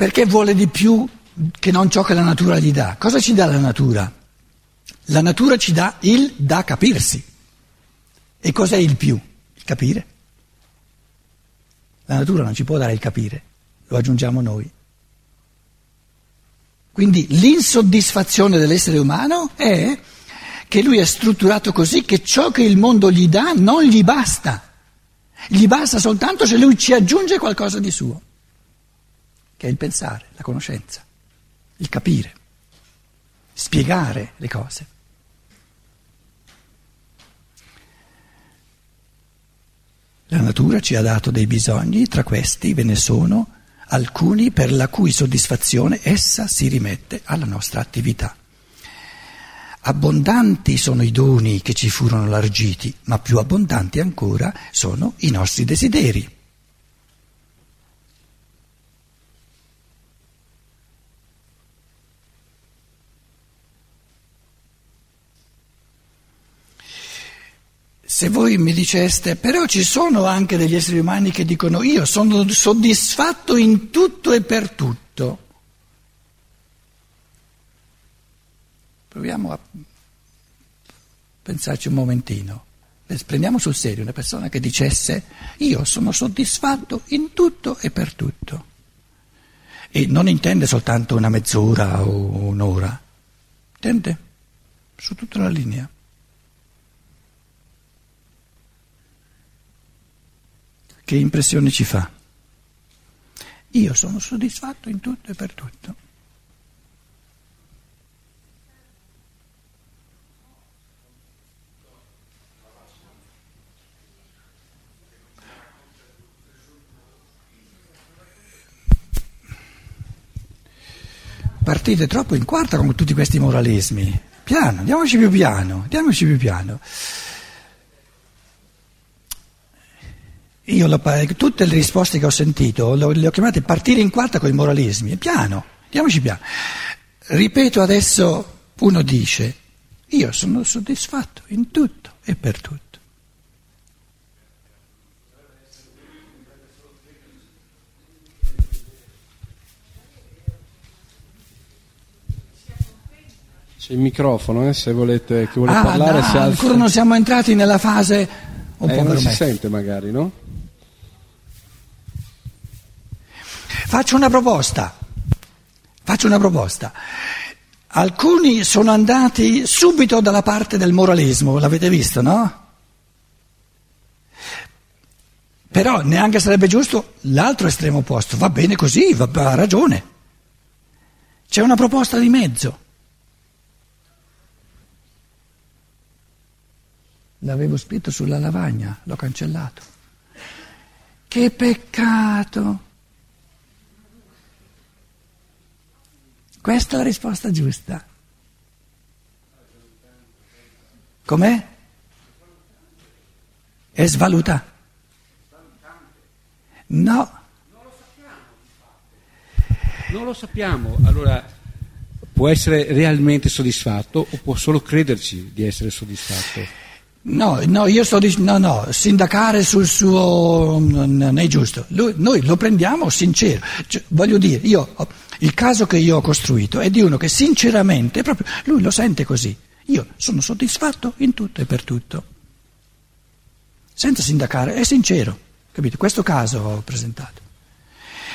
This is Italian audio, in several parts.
Perché vuole di più che non ciò che la natura gli dà. Cosa ci dà la natura? La natura ci dà il da capirsi. E cos'è il più? Il capire. La natura non ci può dare il capire, lo aggiungiamo noi. Quindi l'insoddisfazione dell'essere umano è che lui è strutturato così che ciò che il mondo gli dà non gli basta. Gli basta soltanto se lui ci aggiunge qualcosa di suo, che è il pensare, la conoscenza, il capire, spiegare le cose. La natura ci ha dato dei bisogni, tra questi ve ne sono alcuni per la cui soddisfazione essa si rimette alla nostra attività. Abbondanti sono i doni che ci furono largiti, ma più abbondanti ancora sono i nostri desideri. Se voi mi diceste, però ci sono anche degli esseri umani che dicono io sono soddisfatto in tutto e per tutto. Proviamo a pensarci un momentino. Prendiamo sul serio una persona che dicesse io sono soddisfatto in tutto e per tutto. E non intende soltanto una mezz'ora o un'ora, intende su tutta la linea. Che impressione ci fa? Io sono soddisfatto in tutto e per tutto. Partite troppo in quarta con tutti questi moralismi. Piano, andiamoci più piano, andiamoci più piano. Io lo, tutte le risposte che ho sentito le ho chiamate partire in quarta con i moralismi, piano, andiamoci piano. Ripeto adesso, uno dice, io sono soddisfatto in tutto e per tutto. C'è il microfono, eh, se volete che vuole ah, parlare. No, ancora non siamo entrati nella fase un eh, po' non si sente magari, no? Faccio una proposta. Faccio una proposta. Alcuni sono andati subito dalla parte del moralismo, l'avete visto, no? Però neanche sarebbe giusto l'altro estremo opposto. Va bene così, va, ha ragione. C'è una proposta di mezzo. L'avevo scritto sulla lavagna, l'ho cancellato. Che peccato! Questa è la risposta giusta. Com'è? È svaluta. No. Non lo sappiamo, allora può essere realmente soddisfatto o può solo crederci di essere soddisfatto? No, no, io sto dicendo, no, no, sindacare sul suo, non è giusto. Lui, noi lo prendiamo sincero. Cioè, voglio dire, io, il caso che io ho costruito è di uno che sinceramente, proprio, lui lo sente così. Io sono soddisfatto in tutto e per tutto. Senza sindacare, è sincero, capito? Questo caso ho presentato.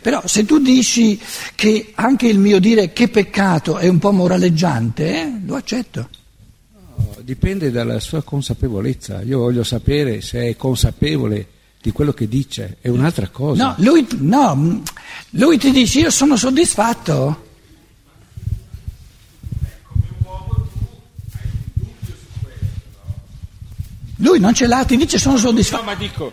Però se tu dici che anche il mio dire che peccato è un po' moraleggiante, eh, lo accetto. Dipende dalla sua consapevolezza. Io voglio sapere se è consapevole di quello che dice, è un'altra cosa. No, lui, no, lui ti dice io sono soddisfatto. Lui non ce l'ha, ti dice sono soddisfatto. No, ma dico,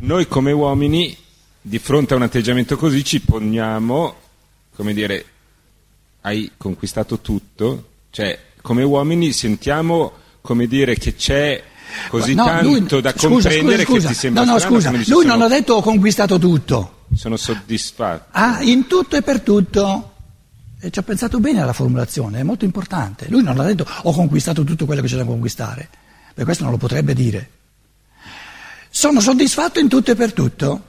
noi come uomini di fronte a un atteggiamento così ci poniamo, come dire, hai conquistato tutto, cioè come uomini sentiamo, come dire, che c'è così No, tanto lui- da comprendere scusa, scusa. che ti sembra No, no, strano, scusa, dici, lui sono, non ha detto ho conquistato tutto. sono soddisfatto. Ah, in tutto e per tutto. E ci ho pensato bene alla formulazione, è molto importante. Lui non ha detto ho conquistato tutto quello che c'è da conquistare, per questo non lo potrebbe dire. Sono soddisfatto in tutto e per tutto.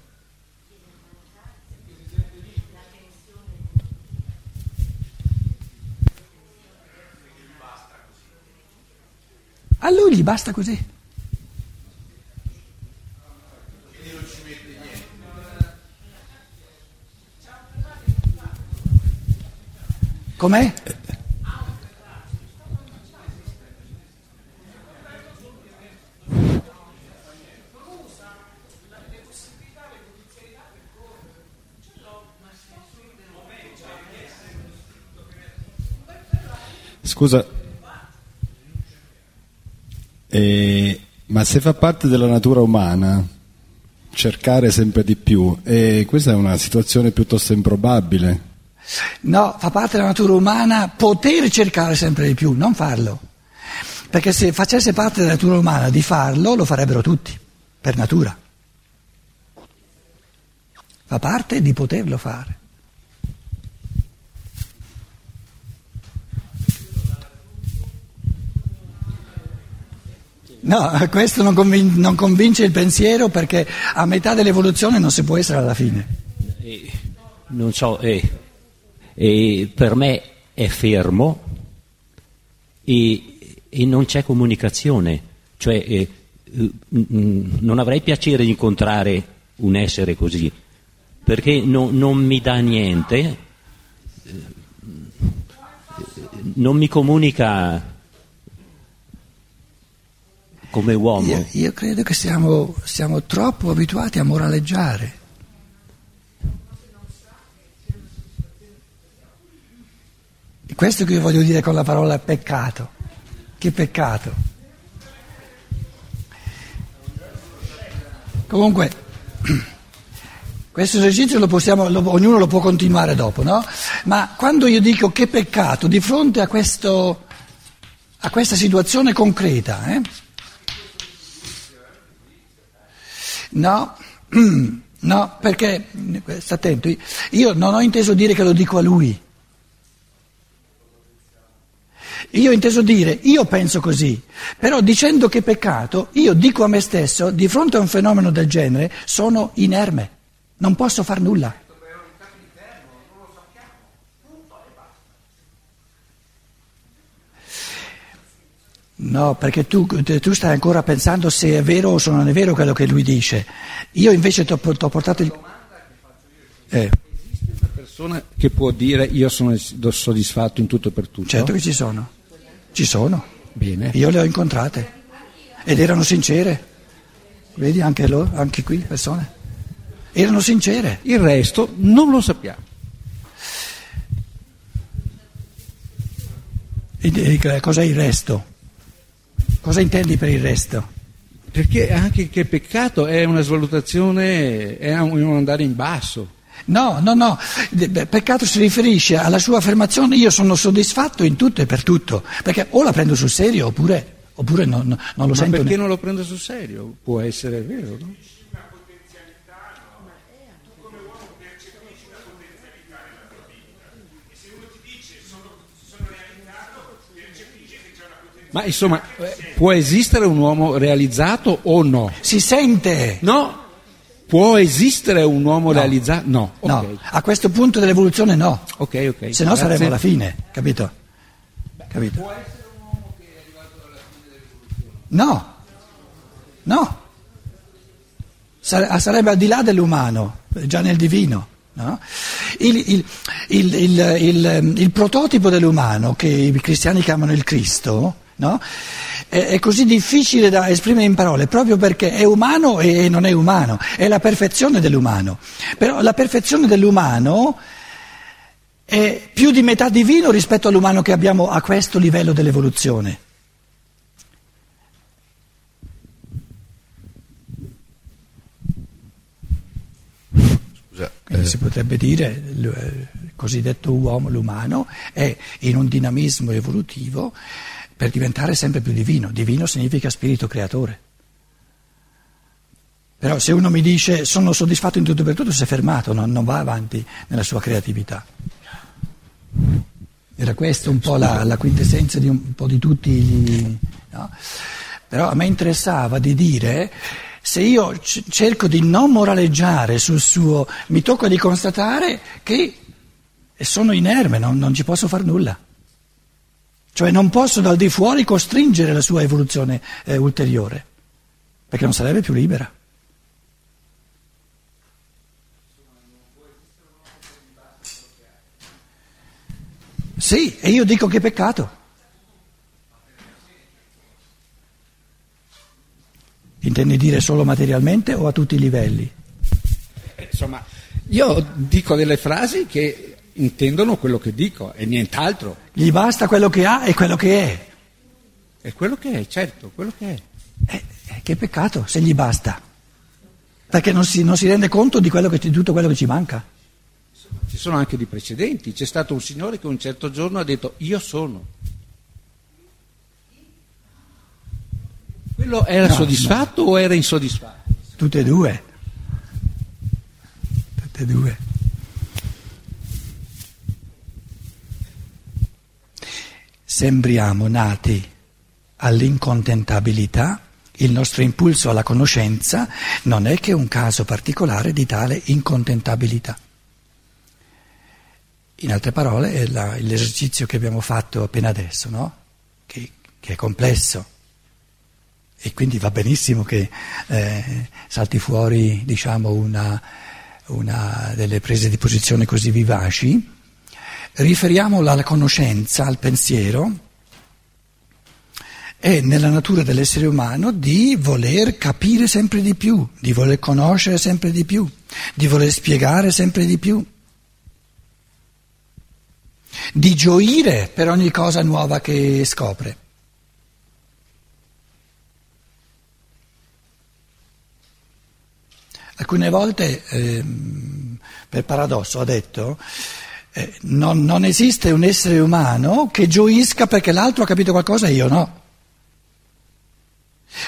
Lui gli basta così. Com'è? Scusa, eh, ma se fa parte della natura umana cercare sempre di più, eh, questa è una situazione piuttosto improbabile. No, fa parte della natura umana poter cercare sempre di più, non farlo. Perché se facesse parte della natura umana di farlo, lo farebbero tutti, per natura. Fa parte di poterlo fare. No, questo non, convin- non convince il pensiero perché a metà dell'evoluzione non si può essere alla fine. Eh, non so, eh, eh, per me è fermo e, e non c'è comunicazione, cioè mm, non avrei piacere di incontrare un essere così, perché no, non mi dà niente, eh, non mi comunica come uomo. Io, io credo che siamo, siamo troppo abituati a moraleggiare. È questo che io voglio dire con la parola peccato. Che peccato. Comunque, questo esercizio lo possiamo, lo, ognuno lo può continuare dopo, no? Ma quando io dico che peccato di fronte a, questo, a questa situazione concreta, eh? No, no, perché, sta attento, io non ho inteso dire che lo dico a lui. Io ho inteso dire, io penso così, però dicendo che peccato, io dico a me stesso, di fronte a un fenomeno del genere, sono inerme, non posso far nulla. No, perché tu, tu, stai ancora pensando se è vero o se non è vero quello che lui dice. Io invece ti ho portato il... Eh. Esiste una persona che può dire io sono soddisfatto in tutto e per tutto? Certo che ci sono. Ci sono. Bene. Io le ho incontrate ed erano sincere. Vedi anche loro, anche qui persone. Erano sincere. Il resto non lo sappiamo. E, e, cos'è il resto? Cosa intendi per il resto? Perché anche che peccato è una svalutazione, è un andare in basso. No, no, no, peccato si riferisce alla sua affermazione io sono soddisfatto in tutto e per tutto, perché o la prendo sul serio oppure, oppure non, non, lo Ma sento. Ma perché ne... non lo prendo sul serio? Può essere vero, no? Ma insomma, può esistere un uomo realizzato o no? Si sente. No? Può esistere un uomo no. realizzato? No. no. Okay. A questo punto dell'evoluzione no. Ok, ok. Se no saremmo alla fine, capito? capito? Può essere un uomo che è arrivato alla fine dell'evoluzione? No. No. Sarebbe al di là dell'umano, già nel divino. No? Il, il, il, il, prototipo dell'umano che i cristiani chiamano il Cristo no? è, è, così difficile da esprimere in parole proprio perché è umano e non è umano, è la perfezione dell'umano. Però la perfezione dell'umano è più di metà divino rispetto all'umano che abbiamo a questo livello dell'evoluzione. Quindi si potrebbe dire il cosiddetto uomo, l'umano, è in un dinamismo evolutivo per diventare sempre più divino. Divino significa spirito creatore. Però se uno mi dice sono soddisfatto in tutto e per tutto, si è fermato, non, non va avanti nella sua creatività. Era questa un po' la, la quintessenza di un po' di tutti gli... No? Però a me interessava di dire se io c- cerco di non moraleggiare sul suo, mi tocca di constatare che sono inerme, non, non ci posso fare nulla. Cioè non posso dal di fuori costringere la sua evoluzione eh, ulteriore, perché non sarebbe più libera. Sì, e io dico che peccato. Intendi dire solo materialmente o a tutti i livelli? Insomma, io dico delle frasi che intendono quello che dico e nient'altro. Gli basta quello che ha e quello che è. È quello che è, certo, quello che è. Eh, eh, che peccato se gli basta, perché non si, non si rende conto di, quello che, di tutto quello che ci manca. Ci sono anche di precedenti. C'è stato un signore che un certo giorno ha detto io sono. Quello era No, soddisfatto o era insoddisfatto? Tutte e due. Tutte e due. Sembriamo nati all'incontentabilità, il nostro impulso alla conoscenza non è che un caso particolare di tale incontentabilità. In altre parole è la- l'esercizio che abbiamo fatto appena adesso, no? che, che è complesso e quindi va benissimo che eh, salti fuori diciamo, una, una delle prese di posizione così vivaci. Riferiamo la conoscenza al pensiero è nella natura dell'essere umano di voler capire sempre di più, di voler conoscere sempre di più, di voler spiegare sempre di più, di gioire per ogni cosa nuova che scopre. Alcune volte, ehm, per paradosso, ha detto, eh, non, non esiste un essere umano che gioisca perché l'altro ha capito qualcosa e io no.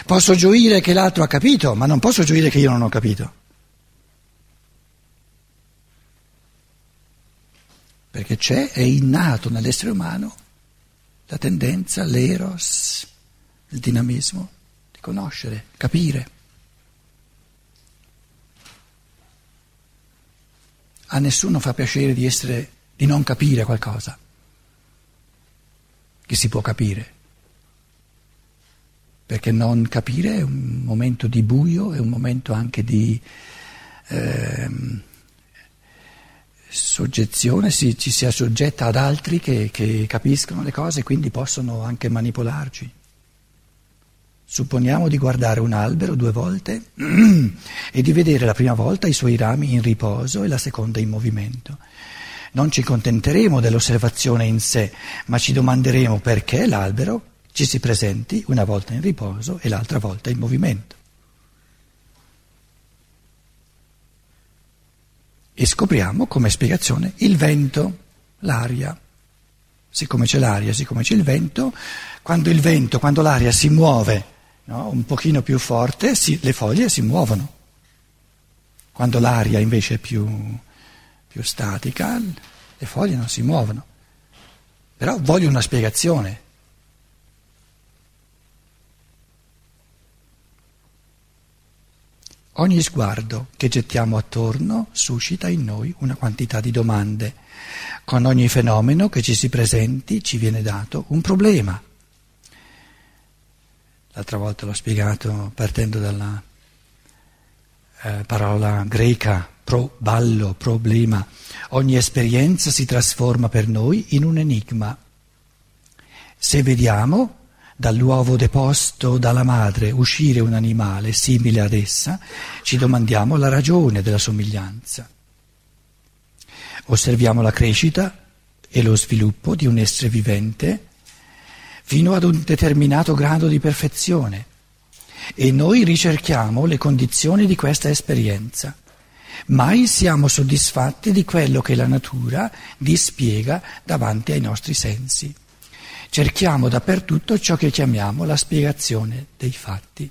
Posso gioire che l'altro ha capito, ma non posso gioire che io non ho capito. Perché c'è, è innato nell'essere umano la tendenza, l'eros, il dinamismo di conoscere, capire. A nessuno fa piacere di essere, di non capire qualcosa che si può capire perché non capire è un momento di buio, è un momento anche di ehm, soggezione, si, ci si assoggetta ad altri che, che capiscono le cose e quindi possono anche manipolarci. Supponiamo di guardare un albero due volte e di vedere la prima volta i suoi rami in riposo e la seconda in movimento. Non ci contenteremo dell'osservazione in sé, ma ci domanderemo perché l'albero ci si presenti una volta in riposo e l'altra volta in movimento. E scopriamo come spiegazione il vento, l'aria. Siccome c'è l'aria, siccome c'è il vento, quando il vento, quando l'aria si muove no, un pochino più forte, si, le foglie si muovono. Quando l'aria invece è più, più statica, le foglie non si muovono. Però voglio una spiegazione. Ogni sguardo che gettiamo attorno suscita in noi una quantità di domande. Con ogni fenomeno che ci si presenti ci viene dato un problema. L'altra volta l'ho spiegato partendo dalla eh, parola greca pro ballo, problema. Ogni esperienza si trasforma per noi in un enigma. Se vediamo dall'uovo deposto dalla madre uscire un animale simile ad essa, ci domandiamo la ragione della somiglianza. Osserviamo la crescita e lo sviluppo di un essere vivente fino ad un determinato grado di perfezione e noi ricerchiamo le condizioni di questa esperienza. Mai siamo soddisfatti di quello che la natura dispiega davanti ai nostri sensi. Cerchiamo dappertutto ciò che chiamiamo la spiegazione dei fatti.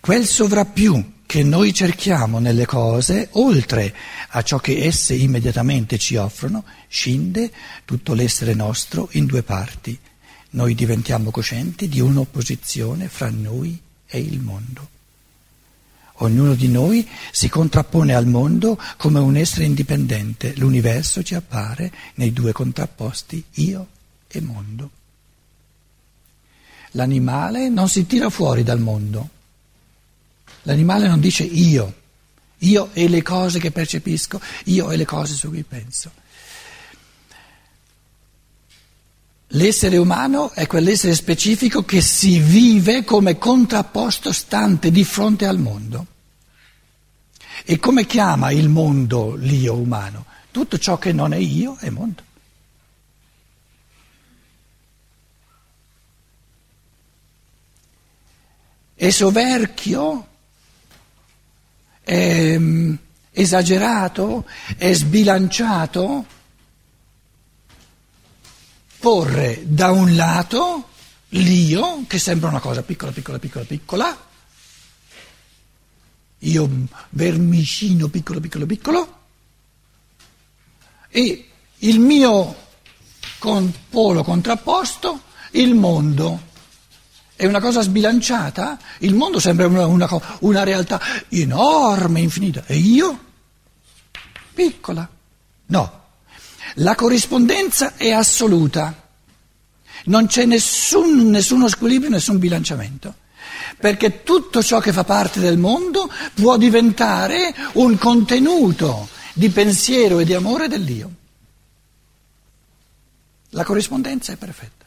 Quel sovrappiù che noi cerchiamo nelle cose, oltre a ciò che esse immediatamente ci offrono, scinde tutto l'essere nostro in due parti. Noi diventiamo coscienti di un'opposizione fra noi e il mondo. Ognuno di noi si contrappone al mondo come un essere indipendente. L'universo ci appare nei due contrapposti io e mondo. L'animale non si tira fuori dal mondo. L'animale non dice io, io e le cose che percepisco, io e le cose su cui penso. L'essere umano è quell'essere specifico che si vive come contrapposto stante di fronte al mondo. E come chiama il mondo l'io umano? Tutto ciò che non è io è mondo. È soverchio? È mm, esagerato? È sbilanciato? Porre da un lato l'io, che sembra una cosa piccola, piccola, piccola, piccola, io vermicino piccolo, piccolo, piccolo, e il mio con polo contrapposto, il mondo. È una cosa sbilanciata? Il mondo sembra una, una, una realtà enorme, infinita, e io? Piccola. No, la corrispondenza è assoluta, non c'è nessun, nessuno squilibrio, nessun bilanciamento, perché tutto ciò che fa parte del mondo può diventare un contenuto di pensiero e di amore dell'io. La corrispondenza è perfetta.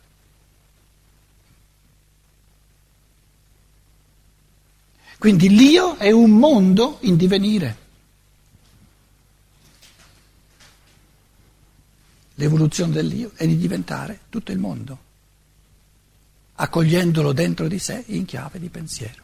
Quindi l'io è un mondo in divenire. L'evoluzione dell'io è di diventare tutto il mondo, accogliendolo dentro di sé in chiave di pensiero.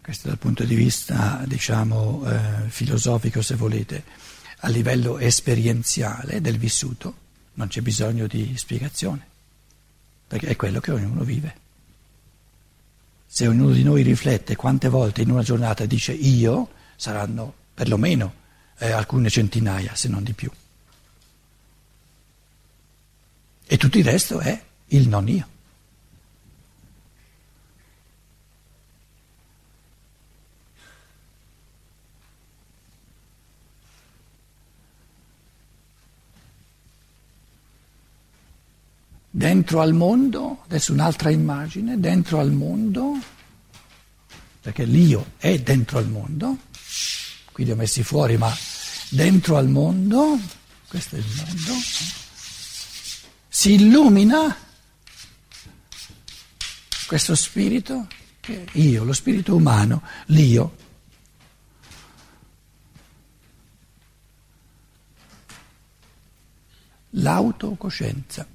Questo dal punto di vista, diciamo, eh, filosofico, se volete, a livello esperienziale del vissuto, non c'è bisogno di spiegazione, perché è quello che ognuno vive. Se ognuno di noi riflette quante volte in una giornata dice io, saranno perlomeno eh, alcune centinaia, se non di più. E tutto il resto è il non io. Dentro al mondo, adesso un'altra immagine, dentro al mondo, perché l'io è dentro al mondo, qui li ho messi fuori, ma dentro al mondo, questo è il mondo, si illumina questo spirito che è io, lo spirito umano, l'io. L'autocoscienza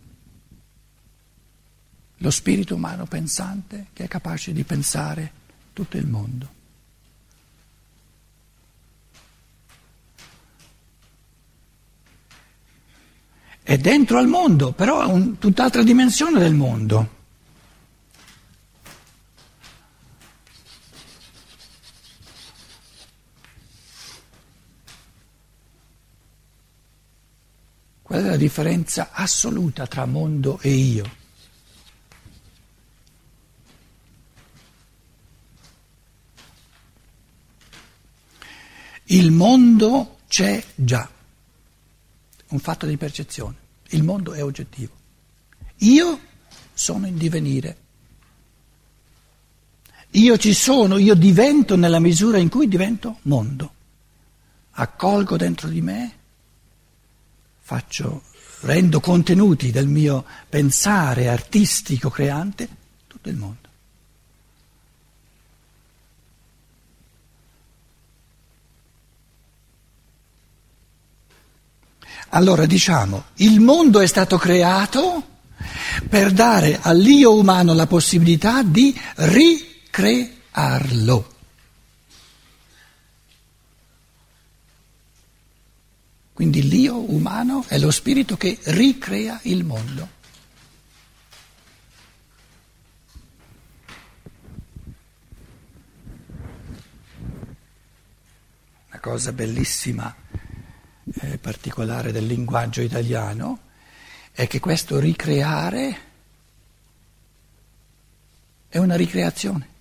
lo spirito umano pensante che è capace di pensare tutto il mondo. È dentro al mondo, però è un, tutt'altra dimensione del mondo. Qual è la differenza assoluta tra mondo e io? Il mondo c'è già, un fatto di percezione, il mondo è oggettivo. Io sono in divenire. Io ci sono, io divento nella misura in cui divento mondo. Accolgo dentro di me, faccio, rendo contenuti del mio pensare artistico, creante, tutto il mondo. Allora diciamo, il mondo è stato creato per dare all'io umano la possibilità di ricrearlo. Quindi l'io umano è lo spirito che ricrea il mondo. Una cosa bellissima eh, particolare del linguaggio italiano è che questo ricreare è una ricreazione.